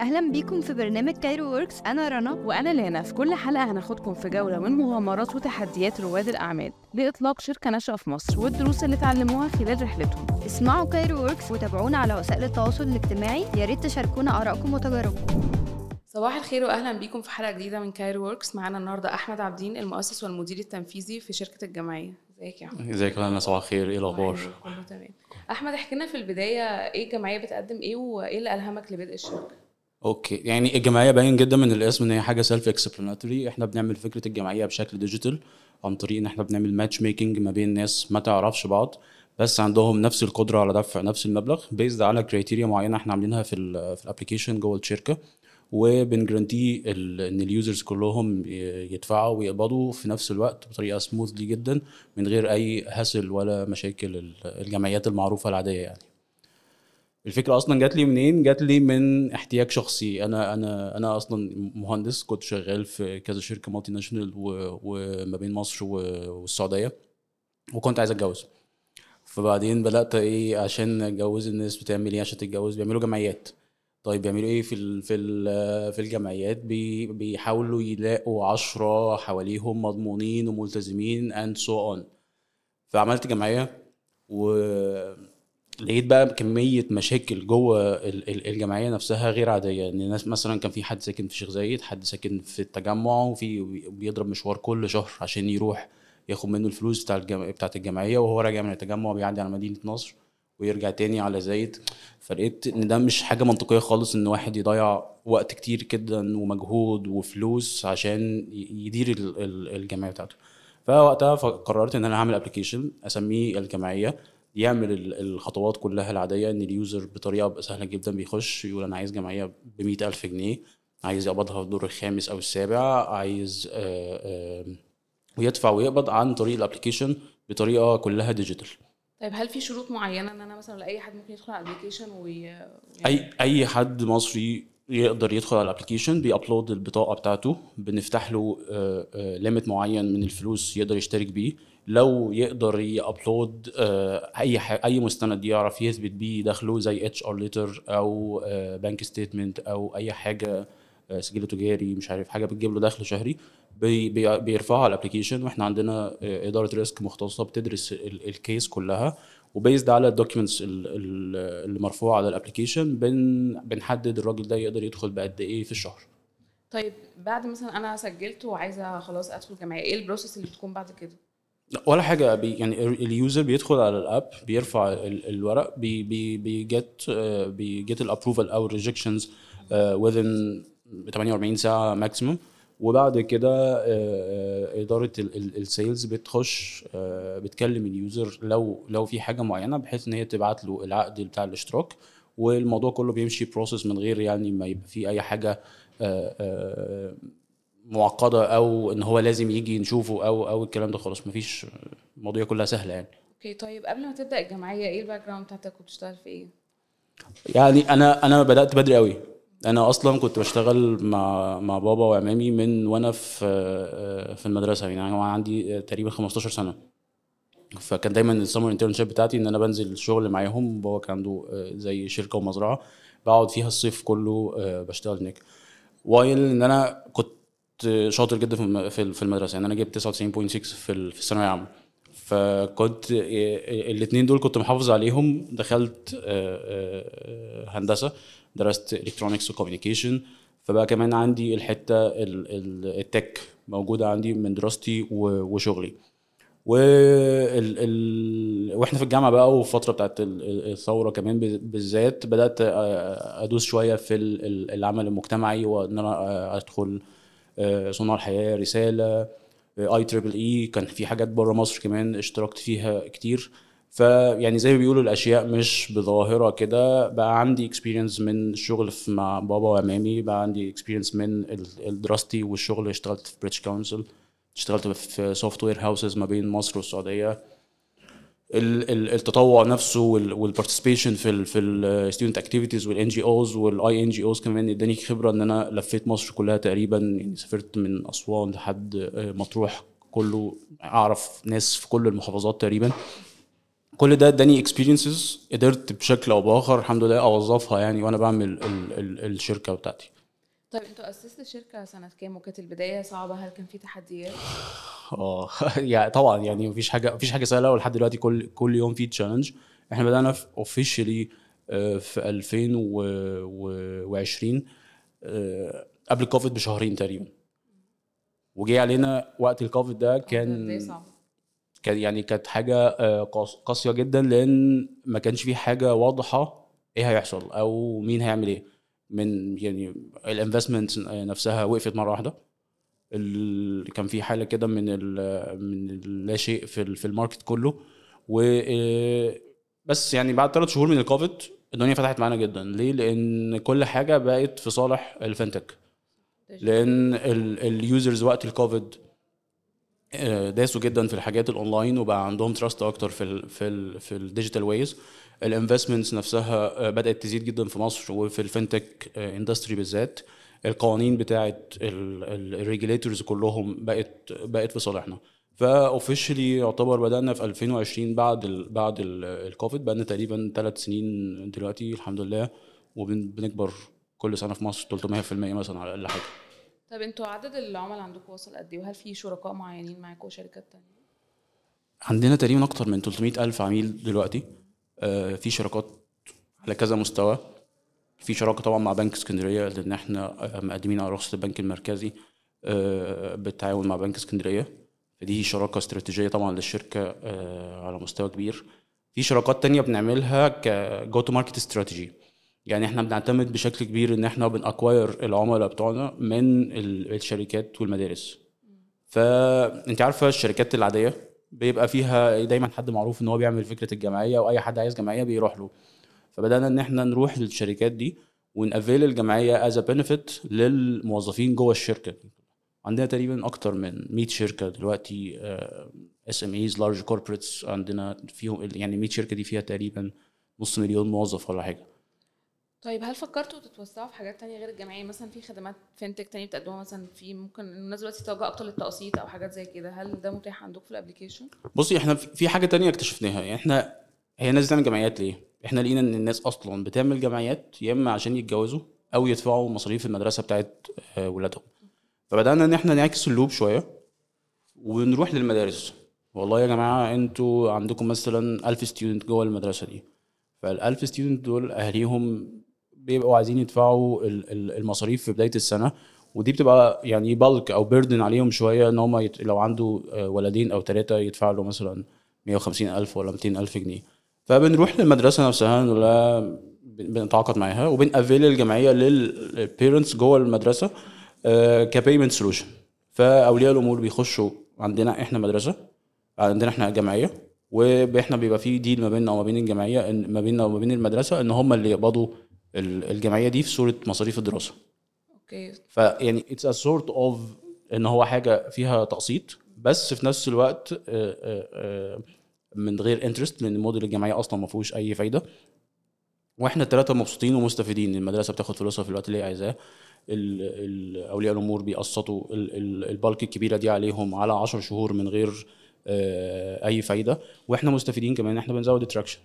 أهلا بيكم في برنامج Cairo Works أنا رنا. وأنا لانا في كل حلقة هناخدكم في جولة من مغامرات وتحديات رواد الأعمال لإطلاق شركة ناشئة في مصر والدروس اللي اتعلموها خلال رحلتهم. اسمعوا Cairo Works وتابعونا على وسائل التواصل الاجتماعي. يا ريت تشاركونا آرائكم وتجاربكم. صباح الخير وأهلا بيكم في حلقة جديدة من Cairo Works معانا النهاردة أحمد عابدين المؤسس والمدير التنفيذي في شركة الجمعية. إزيك يا أحمد؟ إزيك يا صباح الخير. إيه الأخبار؟ أهلاً، كله تمام. أحمد احكي لنا في البداية إيه الجمعية بتقدم إيه وإيه اللي ألهمك لبدء الشركة؟ okay. يعني الجمعية باين جدا من الاسم إن هي حاجة self explanatory إحنا بنعمل فكرة الجمعية بشكل digital عن طريق إن إحنا بنعمل match making ما بين ناس ما تعرفش بعض بس عندهم نفس القدرة على دفع نفس المبلغ based على criteria معينة إحنا عاملينها في ال في ال application جوه الشركة وبن guarantee إن ال users كلهم يدفعوا ويقبضوا في نفس الوقت بطريقة smoothly جدا من غير أي hassle ولا مشاكل ال- الجمعيات المعروفة العادية يعني. الفكرة أصلا جات لي منين؟ جات لي من احتياج شخصي. أنا أنا أنا أصلا مهندس كنت شغال في كذا شركة multinational و- وما بين مصر و- والسعودية وكنت عايز أتجوز. فبعدين بدأت إيه عشان أتجوز الناس بتعمل إيه عشان تتجوز بيعملوا جمعيات. طيب بيعملوا إيه في ال في ال في الجمعيات؟ بي بيحاولوا يلاقوا عشرة حواليهم مضمونين وملتزمين and so on. فعملت جمعية ولقيت بقى كمية مشاكل جوه ال- ال- الجمعية نفسها غير عادية. ان الناس مثلا كان في حد ساكن في شيخ زايد حد ساكن في التجمع وفي بيضرب مشوار كل شهر عشان يروح ياخد منه الفلوس بتاع الجم... بتاعت الجمعية وهو راجع من التجمع بيعدي على مدينة نصر ويرجع تاني على زايد. فلقيت إن ده مش حاجة منطقية خالص إن واحد يضيع وقت كتير جدا ومجهود وفلوس عشان يدير ال- ال- الجمعية بتاعته. فوقتها قررت إن أنا هعمل application أسميه الجمعية. يعمل ال- الخطوات كلها العادية إن ال user بطريقة سهلة جدا بيخش يقول أنا عايز جمعية ب ألف جنيه عايز يقبضها في الدور الخامس أو السابع عايز آه، آه، ويدفع ويقبض عن طريق ال application بطريقة كلها digital. طيب هل في شروط معينة إن أنا مثلا لأي حد ممكن يدخل على ال application وي اي أي حد مصري يقدر يدخل على ال application بي upload البطاقة بتاعته بنفتح له limit معين من الفلوس يقدر يشترك بيه. لو يقدر ي upload أي ح- أي مستند يعرف يثبت بيه دخله زي HR letter أو bank statement أو أي حاجة آه، سجل تجاري مش عارف حاجة بتجيب له دخل شهري بي بي بيرفعها على ال application وإحنا عندنا آه، إدارة risk مختصة بتدرس ال- ال case كلها. و based على ال documents اللي مرفوعة على ال application بن بنحدد الراجل ده يقدر يدخل بقد إيه في الشهر طيب بعد مثلا أنا سجلت وعايزة خلاص أدخل جمعية إيه ال process اللي بتكون بعد كده؟ لا، ولا حاجة بي يعني ال user بيدخل على ال app بيرفع ال- الورق بي بي بي get بي get ال approval أو ال rejections within 48 ساعة maximum وبعد كده آه، آه، إدارة ال sales بتخش آه، بتكلم ال user لو لو في حاجة معينة بحيث إن هي تبعت له العقد بتاع الاشتراك والموضوع كله بيمشي process من غير يعني ما يبقى في أي حاجة معقدة أو إن هو لازم يجي نشوفه أو أو الكلام ده خلاص مفيش المواضيع كلها سهلة يعني okay طيب قبل ما تبدأ الجمعية إيه ال background بتاعتك وبتشتغل في إيه؟ يعني أنا أنا بدأت بدري قوي أنا أصلا كنت بشتغل مع مع بابا وعمامي من وأنا في في المدرسة يعني أنا عندي تقريبا 15 سنة. فكان دايما ال summer internship بتاعتي إن أنا بنزل الشغل معاهم. بابا كان عنده زي شركة ومزرعة. بقعد فيها الصيف كله بشتغل هناك. while إن أنا كنت شاطر جدا في الم- في في المدرسة. يعني أنا جبت 99.6 في ال- في الثانوية العامة. فكنت الاثنين دول كنت محافظ عليهم. دخلت آه، آه، هندسة درست electronics و communication فبقى كمان عندي الحتة ال- ال- التك موجودة عندي من دراستي و- وشغلي. ال... وإحنا في الجامعة بقى والفترة بتاعت ال- ال- الثورة كمان بالذات بدأت آه، أدوس شوية في ال- ال- العمل المجتمعي وإن أنا آه، أدخل آه، صناع الحياة رسالة. IEEE كان في حاجات بره مصر كمان اشتركت فيها كتير. فيعني زي ما بيقولوا الأشياء مش بظاهرة كده. بقى عندي experience من الشغل مع بابا وعمامي بقى عندي experience من دراستي والشغل اشتغلت في British Council اشتغلت في software houses ما بين مصر والسعودية. ال- ال- التطوع نفسه وال participation في ال في ال student activities وال NGOs وال INGOs كمان اداني خبرة ان أنا لفيت مصر كلها تقريبا يعني سافرت من أسوان لحد مطروح كله أعرف ناس في كل المحافظات تقريبا. كل ده اداني experiences قدرت بشكل أو بآخر الحمد لله أوظفها يعني وأنا بعمل ال ال الشركة بتاعتي. طيب أنتوا أسستوا الشركة سنة كام وكانت البداية صعبة؟ هل كان في تحديات؟ آه يعني طبعا يعني مفيش حاجة مفيش حاجة سهلة ولحد دلوقتي كل كل يوم في challenge إحنا بدأنا في officially في 2020 آه، قبل الكوفيد بشهرين تقريبا. وجي علينا وقت الكوفيد ده كان بداية صعبة. كان يعني كانت حاجة آه، قاس- قاسية جدا لأن ما كانش في حاجة واضحة إيه هيحصل أو مين هيعمل إيه. من يعني ال investment نفسها وقفت مرة واحدة. ال... كان في حالة كده من ال... من اللا شيء في. في ال market كله. و آه، بس يعني بعد ثلاث شهور من الكوفيد الدنيا فتحت معانا جدا. ليه؟ لأن كل حاجة بقت في صالح ال fintech لأن ال users وقت الكوفيد آه، داسوا جدا في الحاجات الاونلاين وبقى عندهم trust أكتر في ال في ال في ال digital ways ال investments نفسها آه، بدأت تزيد جدا في مصر وفي ال fintech industry بالذات. القوانين بتاعت ال regulators كلهم بقت بقت في صالحنا. ف officially يعتبر بدأنا في 2020 بعد ال بعد الكوفيد بقى تقريبا ثلاث سنين دلوقتي الحمد لله. وبنكبر كل سنة في مصر 300% مثلا على أقل حاجة. طيب أنتوا عدد العملاء عندكم وصل قد إيه؟ وهل في شركاء معينين معاكم وشركات تانية؟ عندنا تقريبا أكتر من 300 ألف عميل دلوقتي. آه، في شراكات على كذا مستوى. في شراكة طبعا مع بنك اسكندرية لأن إحنا آه، مقدمين على رخصه البنك المركزي آه، بالتعاون مع بنك اسكندرية. فدي شراكة استراتيجية طبعا للشركة آه، على مستوى كبير. في شراكات تانية بنعملها ك go-to-market strategy يعني إحنا بنعتمد بشكل كبير إن إحنا بن acquire العملاء بتوعنا من ال- الشركات والمدارس. فأنت عارفة الشركات العادية؟ بيبقى فيها دايما حد معروف إن هو بيعمل فكرة الجمعية واي حد عايز جمعية بيروح له. فبدأنا إن إحنا نروح للشركات دي ون avail الجمعية as benefit للموظفين جوه الشركة. عندنا تقريبا أكتر من 100 شركة دلوقتي SMEs large corporates عندنا فيهم يعني 100 شركة دي فيها تقريبا نص مليون موظف ولا حاجة. طيب هل فكرتوا تتوسعوا في حاجات تانية غير الجمعية مثلا في خدمات fintech تانية بتقدموها مثلا في ممكن الناس دلوقتي تتوجه أكتر للتقسيط أو حاجات زي كده هل ده متاح عندكم في ال application؟ بصي إحنا في حاجة تانية اكتشفناها يعني إحنا هي الناس بتعمل جمعيات ليه؟ إحنا لقينا إن الناس أصلا بتعمل جمعيات يا إما عشان يتجوزوا أو يدفعوا مصاريف المدرسة بتاعت آه، ولادهم فبدأنا إن إحنا نعكس ال loop شوية ونروح للمدارس والله يا جماعة أنتوا عندكم مثلا 1000 student جوه المدرسة دي فال 1000 student دول أهاليهم بيبقوا عايزين يدفعوا ال- ال- المصاريف في بداية السنة ودي بتبقى يعني bulk أو burden عليهم شوية إن هم يت... لو عنده آه، ولدين أو ثلاثة يدفع له مثلا 150 ألف ولا 200 ألف جنيه. فبنروح للمدرسة نفسها بن- بنتعاقد معاها وبن avail الجمعية لل parents جوه المدرسة ك payment solution فأولياء الأمور بيخشوا عندنا إحنا مدرسة عندنا إحنا جمعية وإحنا بيبقى في deal ما بيننا وما بين الجمعية ما بيننا وما بين المدرسة إن هم اللي يقبضوا الجمعية دي في صورة مصاريف الدراسة. Okay. فيعني it's a sort of إن هو حاجة فيها تقسيط بس في نفس الوقت آه، آه، آه، من غير interest لأن موديل الجمعية أصلا ما فيهوش أي فايدة. وإحنا الثلاثه مبسوطين ومستفيدين. المدرسة بتاخد فلوسها في الوقت اللي هي عايزاه. اولياء الأمور بيقسطوا. ال- ال- ال bulk الكبيرة دي عليهم على 10 شهور من غير أي فايدة. وإحنا مستفيدين كمان إحنا بنزود attraction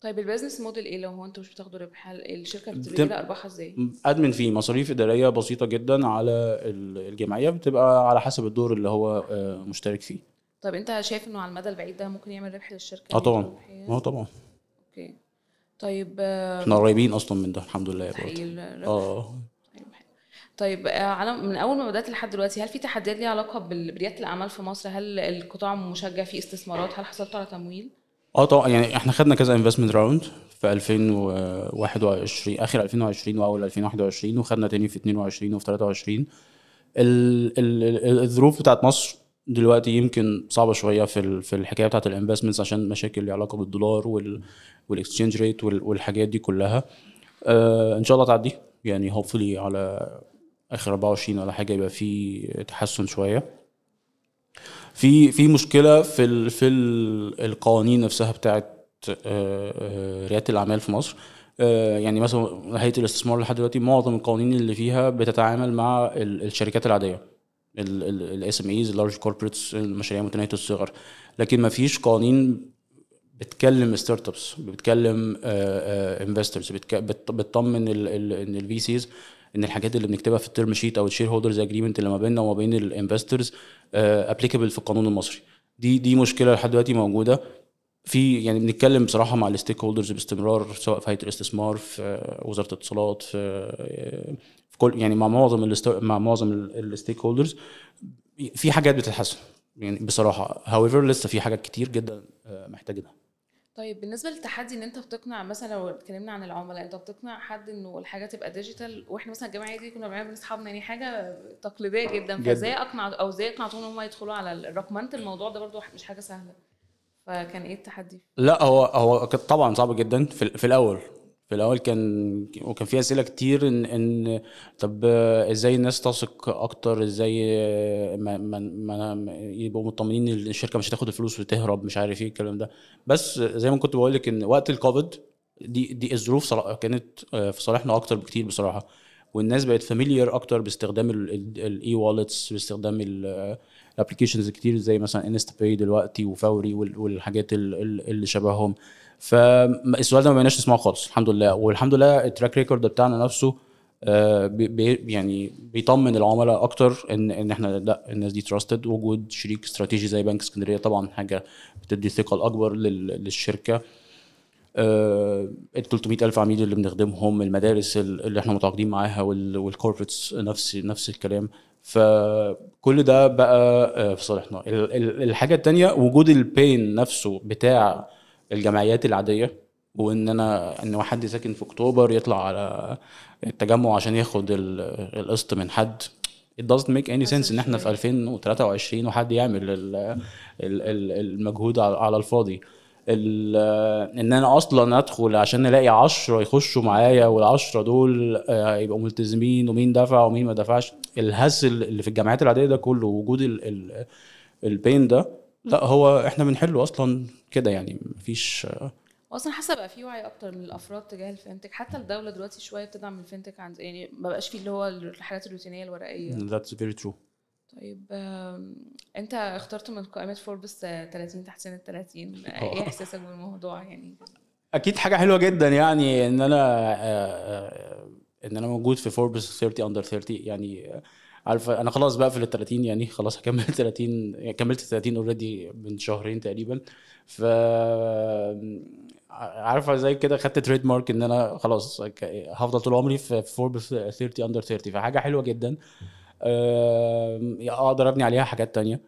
طيب ال business model إيه؟ لو هو أنتوا مش بتاخدوا ربح الشركة بتجيب أرباحها إزاي؟ admin فيه مصاريف إدارية بسيطة جدا على ال- الجمعية بتبقى على حسب الدور اللي هو آه، مشترك فيه. طب أنت شايف إنه على المدى البعيد ده ممكن يعمل ربح للشركة؟ آه طبعا. ربحية؟ آه طبعا. Okay. طيب آه، إحنا قريبين أصلا من ده الحمد لله آه. حلو. طيب آه، على من أول ما بدأت لحد دلوقتي هل في تحديات ليها علاقة برياده الأعمال في مصر؟ هل القطاع مشجع فيه استثمارات؟ هل حصلتوا على تمويل؟ آه طبعا يعني إحنا خدنا كذا investment round في 2021 آخر 2020 وأول 2021 وخدنا تاني في 22 وفي 23 ال- ال- ال- الظروف بتاعت مصر دلوقتي يمكن صعبة شوية في في الحكاية بتاعت ال investments عشان مشاكل ليها علاقة بالدولار وال وال exchange rate والحاجات دي كلها. آه إن شاء الله تعدي. يعني hopefully على آخر 24 ولا حاجة يبقى في تحسن شوية. في في مشكلة في ال في ال القوانين نفسها بتاعت آه، آه، ريادة الأعمال في مصر. آه، يعني مثلا هيئة الاستثمار لحد دلوقتي معظم القوانين اللي فيها بتتعامل مع ال- الشركات العادية ال SMEs ال large corporates المشاريع متناهية الصغر. لكن ما فيش قوانين بتكلم startups بتكلم investors بتطمن ان ال VCs إن الحاجات اللي بنكتبها في ال term sheet أو ال shareholders agreement اللي ما بيننا وما بين ال investors applicable في القانون المصري. دي دي مشكلة لحد دلوقتي موجودة. في يعني بنتكلم بصراحة مع ال stakeholders باستمرار سواء في هيئة الاستثمار في وزارة الاتصالات في في كل يعني مع معظم مع معظم ال stakeholders في حاجات بتتحسن يعني بصراحة. However لسه في حاجات كتير جدا آه، محتاجينها. طيب بالنسبة للتحدي إن أنت بتقنع مثلا لو اتكلمنا عن العملاء أنت بتقنع حد إنه الحاجة تبقى digital وإحنا مثلا الجمعيه دي كنا بنعمل اصحابنا يعني حاجة تقليدية جدا. فإزاي أقنع أو إزاي أقنعتهم إن هم يدخلوا على الرقمنه الموضوع ده برضو مش حاجة سهلة. فكان إيه التحدي؟ لا هو هو طبعا صعب جدا في, في الأول. في الأول كان وكان في أسئلة كتير ان إن طب إزاي الناس تثق أكتر؟ إزاي ما ما ما يبقوا مطمنين إن الشركة مش هتاخد الفلوس وتهرب؟ مش عارف إيه الكلام ده. بس زي ما كنت بقول لك إن وقت الكوفيد دي دي الظروف كانت آه، في صالحنا أكتر بكتير بصراحة. والناس بقت familiar أكتر باستخدام ال e-wallets باستخدام ال applications كتير زي مثلا InstaPay دلوقتي وفوري وال- والحاجات ال- ال- اللي شبههم. فالسؤال ده ما بقيناش نسمعه خالص الحمد لله. والحمد لله ال track record بتاعنا نفسه آه، بي يعني بيطمن العملاء أكتر ان إن إحنا لأ الناس دي trusted وجود شريك استراتيجي زي بنك اسكندرية طبعا حاجة بتدي ثقة الاكبر لل- للشركة. ال 300 ألف عميل اللي بنخدمهم المدارس ال- اللي إحنا متعاقدين معاها وال corporates نفس نفس الكلام. فكل ده بقى آه، في صالحنا. ال- ال- الحاجة التانية وجود ال pain نفسه بتاع الجمعيات العادية وإن أنا إن حد ساكن في أكتوبر يطلع على التجمع عشان ياخد ال- القسط من حد. It doesn't make any sense إن إحنا في 2023 وحد يعمل ال- ال- ال- المجهود على الفاضي. ال- إن أنا أصلا أدخل عشان ألاقي 10 يخشوا معايا والعشرة دول آه، يبقوا ملتزمين ومين دفع ومين ما دفعش. الهسل اللي في الجامعات العادية ده كله وجود ال ال ال pain ده لا هو إحنا بنحله أصلا كده يعني مفيش واصلا حاسة بقى في وعي أكتر من الأفراد تجاه ال fintech حتى الدولة دلوقتي شوية بتدعم ال fintech عند يعني ما بقاش فيه اللي هو الحاجات الروتينية الورقية. That's very true. طيب انت اخترت من قائمة فوربس آه، 30 تحت سن ال 30 إيه إحساسك بالموضوع يعني؟ أكيد حاجة حلوة جدا يعني إن أنا آه، آه، إن أنا موجود في فوربس 30 under 30 يعني آه، عارفه أنا خلاص بقى في ال 30 يعني خلاص هكمل 30 يعني كملت 30 already من شهرين تقريبا. ف عارفه زي كده خدت trademark إن أنا خلاص هفضل طول عمري في فوربس 30 under 30 فحاجة حلوة جدا. أقدر أبني عليها حاجات تانية.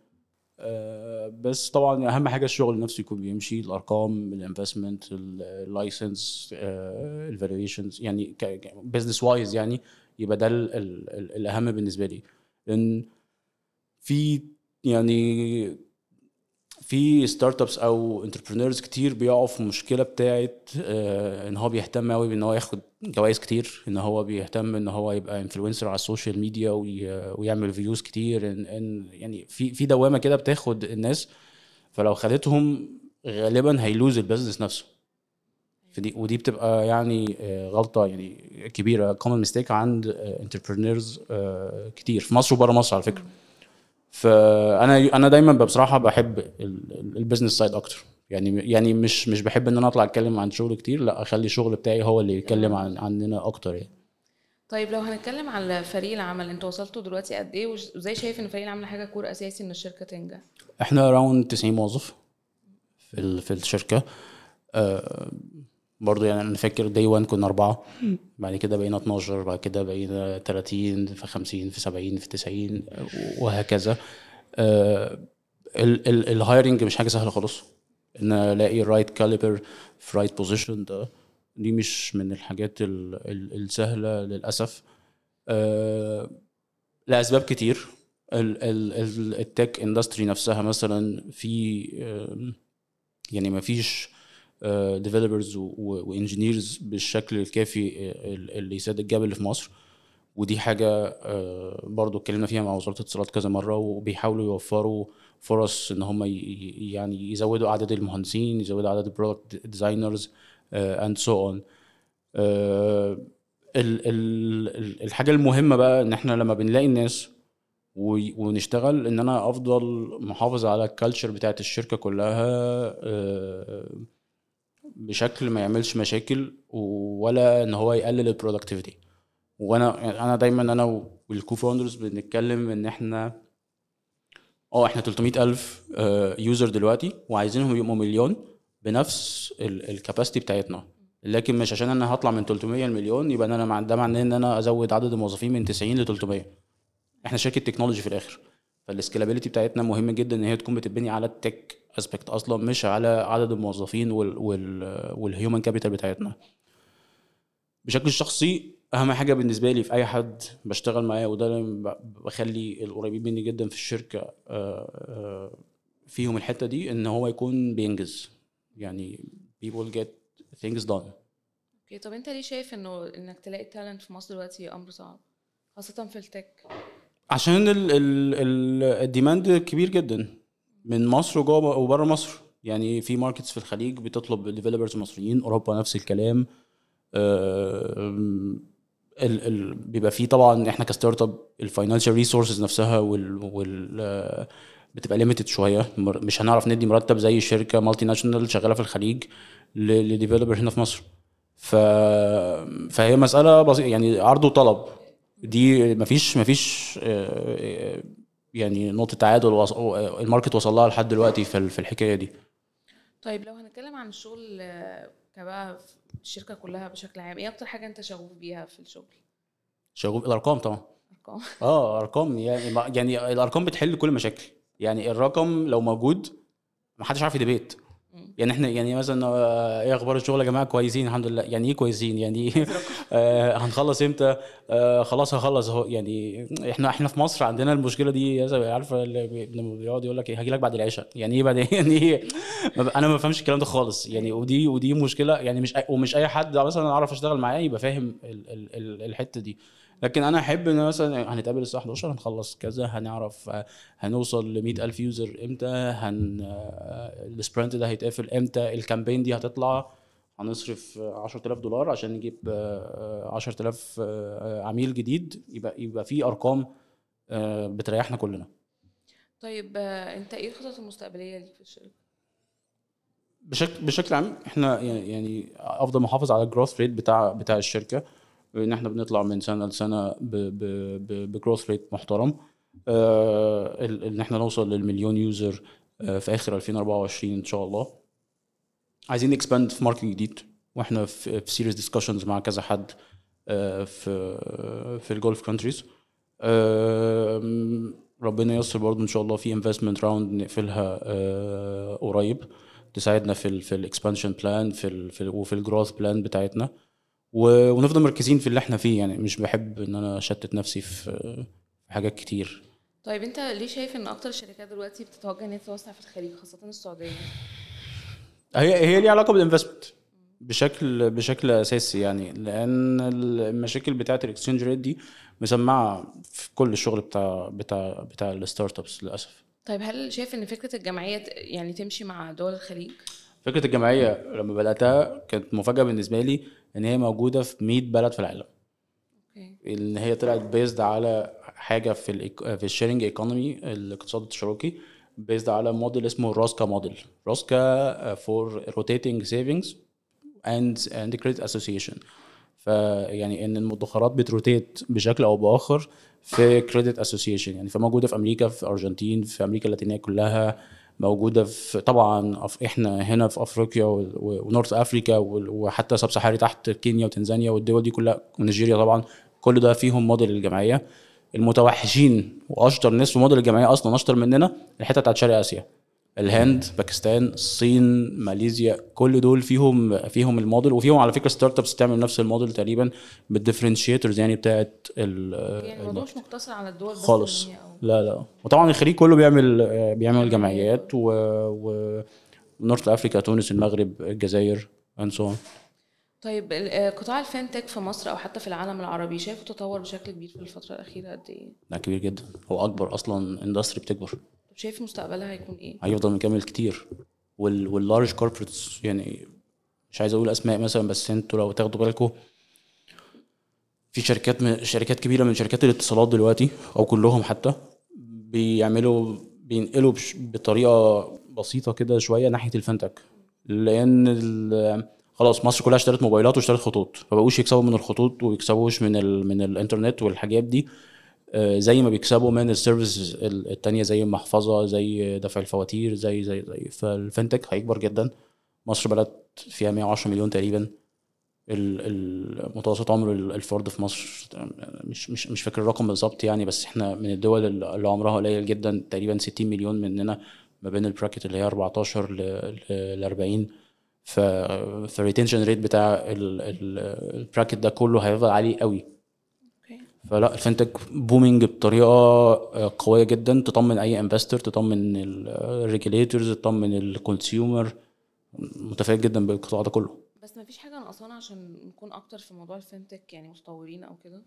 آه، بس طبعا أهم حاجة الشغل نفسه يكون بيمشي الأرقام ال investment ال license ال valuations يعني business wise يعني. يبقى ده ال- ال- ال- الأهم بالنسبة لي. لأن في يعني في startups أو entrepreneurs كتير بيقعوا في مشكلة بتاعت آه، إن هو بيهتم قوي بإن هو ياخد جوائز كتير إن هو بيهتم إن هو يبقى influencer على ال social media وي- ويعمل views كتير إن إن يعني في في دوامة كده بتاخد الناس فلو خدتهم غالبا هي lose ال business نفسه. فدي ودي بتبقى يعني آه، غلطة يعني كبيرة common mistake عند entrepreneurs كتير في مصر وبره مصر على فكرة. فأنا أنا دايما بصراحة بحب ال business side أكتر. يعني يعني مش مش بحب إن أنا أطلع أتكلم عن شغل كتير لأ أخلي الشغل بتاعي هو اللي يتكلم عن عننا أكتر يعني. طيب لو هنتكلم على فريق العمل أنتوا وصلتوا دلوقتي قد إيه؟ وإزاي شايف إن فريق العمل حاجة core أساسي إن الشركة تنجح؟ إحنا around 90 موظف في في الشركة. آه برضه يعني أنا فاكر day 1 كنا أربعة بعد كده بقينا 12 بعد كده بقينا 30 في 50 في 70 في 90 وهكذا. آه ال hiring مش حاجة سهلة خالص. إن ألاقي ال right caliber في right position ده دي مش من الحاجات ال- ال- السهلة للأسف. آه لأسباب كتير. ال tech industry نفسها مثلا في آم، يعني ما فيش developers و engineers بالشكل الكافي آه، اللي يسد الجبل اللي في مصر. ودي حاجة آه، برضو اتكلمنا فيها مع وزارة الاتصالات كذا مرة وبيحاولوا يوفروا فرص إن هم يعني يزودوا اعداد المهندسين يزودوا اعداد ال product designers and so on الحاجة المهمة بقى إن إحنا لما بنلاقي الناس ونشتغل إن أنا أفضل محافظ على ال culture بتاعت الشركة كلها آه، بشكل ما يعملش مشاكل ولا إن هو يقلل ال productivity وأنا يعني أنا دايما أنا وال co-founders بنتكلم إن إحنا آه إحنا 300 ألف user دلوقتي وعايزينهم يبقوا مليون بنفس ال capacity بتاعتنا. لكن مش عشان أنا هطلع من 300 لمليون يبقى أنا ده معناه إن أنا أزود عدد الموظفين من 90 ل 300 إحنا شركة technology في الآخر. فال scalability بتاعتنا مهم جدا إن هي تكون بتتبني على ال tech aspect أصلا مش على عدد الموظفين وال وال وال human capital بتاعتنا. بشكل شخصي أهم حاجة بالنسبة لي في أي حد بشتغل معاه وده اللي بخلي القريبين مني جدا في الشركة آه، آه، فيهم الحتة دي إن هو يكون بينجز. يعني people get things done. okay طب أنت ليه شايف إنه إنك تلاقي talent في مصر دلوقتي أمر صعب خاصة في ال tech عشان ال ال ال ال demand كبير جدا من مصر وجوه وبره مصر. يعني في markets في الخليج بتطلب developers مصريين أوروبا نفس الكلام. آه، ال ال بيبقى فيه طبعا إحنا ك startup ال financial resources نفسها وال وال آه، بتبقى limited شوية. مش هنعرف ندي مرتب زي شركة multinational شغالة في الخليج ل developer هنا في مصر. ف فهي مسألة بسيطه يعني عرض وطلب. دي مفيش مفيش آه، يعني نقطة تعادل وص- ال market وصل لها لحد دلوقتي في ال- في الحكاية دي. طيب لو هنتكلم عن الشغل آه، كبقى في الشركة كلها بشكل عام إيه أكتر حاجة أنت شغوف بيها في الشغل؟ شغوف الأرقام طبعا. أرقام. آه أرقام يعني يعني الأرقام بتحل كل المشاكل. يعني الرقم لو موجود ما حدش عارف يديبيت. مم. يعني إحنا يعني مثلا آه، إيه أخبار الشغل يا جماعة؟ كويسين الحمد لله. يعني إيه كويسين؟ يعني إيه آه هنخلص إمتى؟ آه خلاص هخلص أهو. يعني إحنا إحنا في مصر عندنا المشكلة دي عارفة لما بيقعد يقول لك إيه هاجي لك بعد العشاء. يعني إيه بعد يعني إيه؟ أنا ما بفهمش الكلام ده خالص. يعني ودي ودي مشكلة. يعني مش ومش أي حد مثلا أعرف أشتغل معاه يبقى فاهم ال ال ال الحتة دي. لكن أنا أحب إن مثلا هنتقابل الساعة 11 هنخلص كذا هنعرف هنوصل ل 100000 user إمتى هن آه، ال sprint ده هيتقفل إمتى ال campaign دي هتطلع. هنصرف آه، 10000 دولار عشان نجيب آه، آه، 10000 آه، عميل جديد. يبقى يبقى في أرقام بتريحنا كلنا. طيب أنت إيه الخطط المستقبلية ليك في الشركة؟ بشكل بشكل عام إحنا يعني يعني أفضل محافظ على ال growth rate بتاع بتاع الشركة. إن إحنا بنطلع من سنة لسنة ب growth rate محترم. آه، إن إحنا نوصل للمليون user آه، في آخر 2024 إن شاء الله. عايزين ن expand في market جديد وإحنا في serious discussions مع كذا حد آه، في في ال Gulf countries ربنا ييسر برضه إن شاء الله في investment round نقفلها آه، قريب. تساعدنا في ال في ال expansion plan في ال في وفي ال growth plan بتاعتنا. ونفضل مركزين في اللي إحنا فيه. يعني مش بحب إن أنا أشتت نفسي في حاجات كتير. طيب أنت ليه شايف إن أكتر الشركات دلوقتي بتتوجه إن هي تتوسع في الخليج خاصة السعودية؟ هي هي ليها علاقة بال investment بشكل بشكل أساسي يعني لأن المشاكل بتاعة ال exchange rate دي مسمعة في كل الشغل بتاع بتاع بتاع ال startups للأسف. طيب هل شايف إن فكرة الجمعية يعني تمشي مع دول الخليج؟ فكرة الجمعية لما بدأتها كانت مفاجأة بالنسبة لي. إن هي موجودة في 100 بلد في العالم. okay. إن هي طلعت based على حاجة في ال في ال sharing economy الاقتصاد الاشتراكي based على موديل اسمه ROSCA model ROSCA for rotating savings and and credit association فيعني إن المدخرات بت rotate بشكل أو بآخر في credit association يعني فموجودة في أمريكا في Argentine في أمريكا اللاتينية كلها. موجودة في طبعا إحنا هنا في أفريقيا و North Africa وحتى sub-Saharan تحت كينيا وتنزانيا والدول دي كلها ونيجيريا طبعا كل ده فيهم موديل الجمعية. المتوحشين وأشطر ناس في موديل الجمعية أصلا أشطر مننا الحتة بتاعت شرق آسيا. الهند باكستان الصين ماليزيا كل دول فيهم فيهم الموديل وفيهم على فكرة startups بتعمل نفس الموديل تقريبا بال differentiators يعني بتاعت ال- يعني الموضوع مش مقتصر على الدول بس خالص. أو- لا لا. وطبعا الخليج كله بيعمل بيعمل جمعيات و, و... North Africa تونس المغرب الجزائر so on. طيب آه، قطاع ال FinTech في مصر أو حتى في العالم العربي شايفه تطور بشكل كبير في الفترة الأخيرة قد إيه؟ ده كبير جدا. هو أكبر أصلا industry بتكبر. شايف مستقبلها هيكون إيه؟ هيفضل مكمل كتير. وال وال large corporates يعني مش عايز أقول أسماء مثلا بس أنتوا لو تاخدوا بالكم في شركات من شركات كبيرة من شركات الاتصالات دلوقتي أو كلهم حتى بيعملوا بينقلوا بطريقة بسيطة كده شوية ناحية ال FinTech. لأن خلاص مصر كلها اشترت موبايلات واشترت خطوط فبقوش يكسبوا من الخطوط ويكسبوش من ال من الإنترنت والحاجات دي. زي ما بيكسبوا من ال service التانية زي المحفظة زي دفع الفواتير زي زي زي فال FinTech هيكبر جدا. مصر بلد فيها 110 مليون تقريبا. ال- ال- متوسط عمر ال- الفرد في مصر مش مش مش فاكر الرقم بالظبط يعني بس إحنا من الدول اللي عمرها قليل جدا تقريبا 60 مليون مننا ما بين ال bracket اللي هي 14 ل 40 ف فال retention rate بتاع ال- ال- ال bracket ده كله هيفضل عالي قوي. فلا ال FinTech booming بطريقة آه، قوية جدا. تطمن أي investor تطمن ال regulators تطمن ال consumer متفائل جدا بالقطاع ده كله. بس ما فيش حاجة ناقصانا عشان نكون أكتر في موضوع ال FinTech يعني متطورين أو كده؟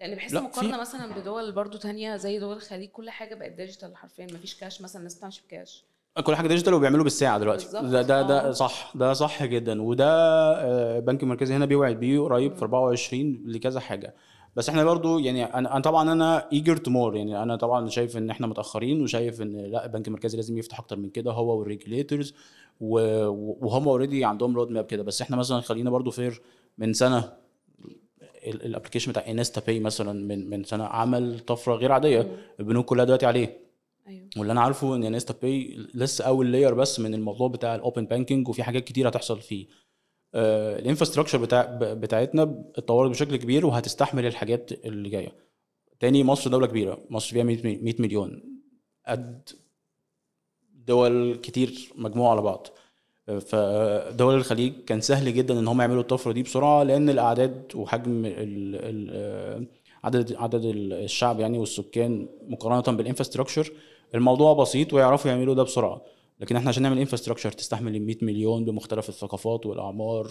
لأن بحس لا، مقارنة في- مثلا بدول برضو تانية زي دول الخليج كل حاجة بقت digital حرفيا. ما فيش كاش مثلا الناس بتمشي بكاش كل حاجة digital وبيعملوا بالساعة دلوقتي. بالظبط، ده ده, آه. ده صح ده صح جدا. وده آه، البنك المركزي هنا بيوعد بيه قريب في 24 لكذا حاجة. بس إحنا برضو يعني أنا طبعا أنا eager to more يعني أنا طبعا شايف إن إحنا متأخرين وشايف إن لا البنك المركزي لازم يفتح أكتر من كده. هو وال regulators وهم already عندهم road map كده. بس إحنا مثلا خلينا برضو fair من سنة ال application بتاع InstaPay مثلا من من سنة عمل طفرة غير عادية. البنوك كلها دلوقتي عليه. أيوه. واللي أنا عارفه إن InstaPay لسه أول layer بس من الموضوع بتاع ال open banking وفي حاجات كتير هتحصل فيه. ال infrastructure بتاع بتاعتنا اتطورت بشكل كبير وهتستحمل الحاجات اللي جاية. تاني مصر دولة كبيرة. مصر فيها 100 مي- 100 مليون. قد دول كتير مجموعة على بعض. آه، فدول الخليج كان سهل جدا إن هم يعملوا الطفرة دي بسرعة لأن الأعداد وحجم ال ال آه، عدد عدد الشعب يعني والسكان مقارنة بال infrastructure. الموضوع بسيط ويعرفوا يعملوا ده بسرعة. لكن إحنا عشان نعمل infrastructure تستحمل ال 100 مليون بمختلف الثقافات والأعمار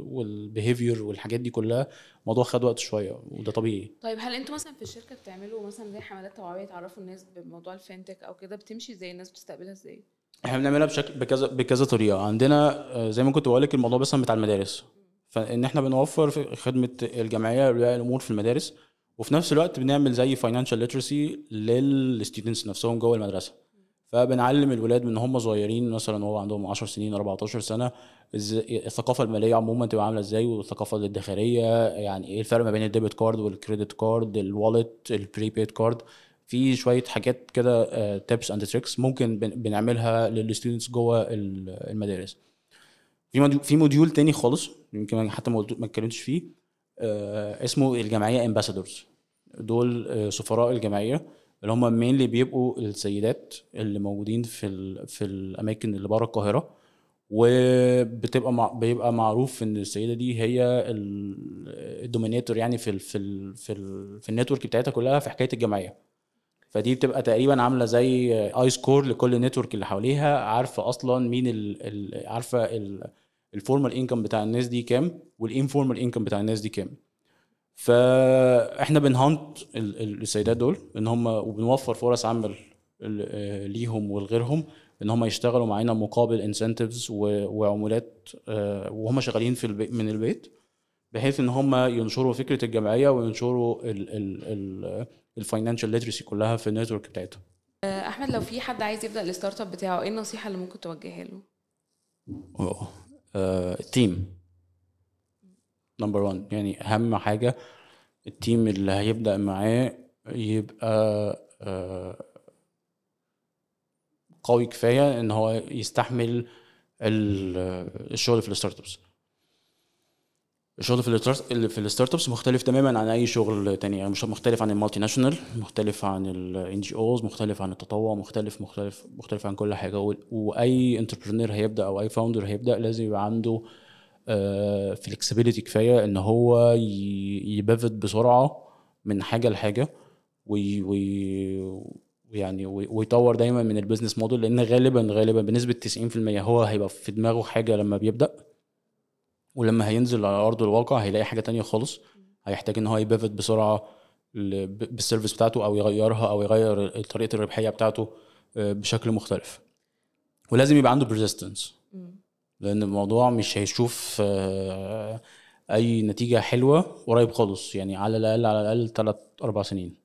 وال behavior والحاجات دي كلها الموضوع خد وقت شوية وده طبيعي. طيب هل أنتوا مثلا في الشركة بتعملوا مثلا زي حملات توعوية تعرفوا الناس بموضوع ال FinTech أو كده بتمشي إزاي؟ الناس بتستقبلها إزاي؟ إحنا بنعملها بشكل بكذا بكذا طريقة. عندنا آه، زي ما كنت بقول لك الموضوع بس بتاع المدارس. فإن إحنا بنوفر في خدمة الجمعية لاولياء الأمور في المدارس وفي نفس الوقت بنعمل زي financial literacy لل students نفسهم جوه المدرسة. فبنعلم الولاد من هم صغيرين مثلا وهو عندهم 10 سنين 14 سنة الثقافة المالية عموما تبقى عاملة إزاي؟ والثقافة الادخارية يعني إيه الفرق ما بين الديبت كارد والكريدت كارد الوالت البريبيد كارد؟ في شوية حاجات كده tips and tricks ممكن بن- بنعملها لل students جوه ال- المدارس. في في module تاني خالص يمكن حتى ما اتكلمتش فيه آه، اسمه الجمعية ambassadors دول آه، سفراء الجمعية. اللي هم mainly بيبقوا السيدات اللي موجودين في ال في الأماكن اللي بره القاهرة. وبتبقى مع بيبقى معروف إن السيدة دي هي ال- ال dominator يعني في ال في ال في, ال في ال network بتاعتها كلها في حكاية الجمعية. فدي بتبقى تقريبا عاملة زي I-Score لكل network اللي حواليها. عارفة أصلا مين ال ال عارفة ال formal income بتاع الناس دي كام وال informal income بتاع الناس دي كام. فاحنا بن hunt ال- ال- السيدات دول ان هم وبنوفر فرص عمل آه، ليهم ولغيرهم ان هم يشتغلوا معانا مقابل incentives وعمولات آه، وهم شغالين في البي من البيت بحيث ان هم ينشروا فكرة الجمعية وينشروا ال financial literacy كلها في ال network بتاعتهم آه، أحمد لو في حد عايز يبدأ ال startup بتاعه إيه النصيحة اللي ممكن توجهها له. آه، ال team number 1 يعني أهم حاجة ال team اللي هيبدأ معاه يبقى آه، قوي كفاية إن هو يستحمل ال- الشغل في ال startups الشغل في ال start في ال startups مختلف تماما عن أي شغل تاني. يعني مش مختلف عن ال multinational مختلف عن ال NGOs مختلف عن التطوع مختلف مختلف مختلف عن كل حاجة. وأي entrepreneur هيبدأ أو أي founder هيبدأ لازم يبقى عنده flexibility كفاية إن هو ي pivot بسرعة من حاجة لحاجة وي وي يعني وي- ويطور دايما من ال business model لأن غالبا غالبا بنسبة 90% هو هيبقى في دماغه حاجة لما بيبدأ ولما هينزل على أرض الواقع هيلاقي حاجة تانية خالص. هيحتاج إن هو ي pivot بسرعة بال service بتاعته أو يغيرها أو يغير طريقة الربحية بتاعته آه، بشكل مختلف. ولازم يبقى عنده persistence لأن الموضوع مش هيشوف آه، أي نتيجة حلوة قريب خالص يعني على الأقل على الأقل 3 4 سنين.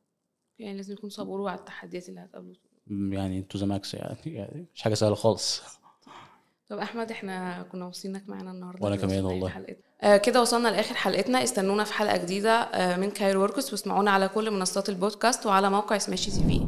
يعني لازم يكون صبور على التحديات اللي هتقابله. يعني to the max يعني, يعني مش حاجة سهلة خالص. طب أحمد إحنا كنا انك معانا النهارده. وأنا في كمان والله. حلقتنا. آه كده وصلنا لآخر حلقتنا. استنونا في حلقة جديدة آه من Cairo Works واسمعونا على كل منصات البودكاست وعلى موقع Smashi TV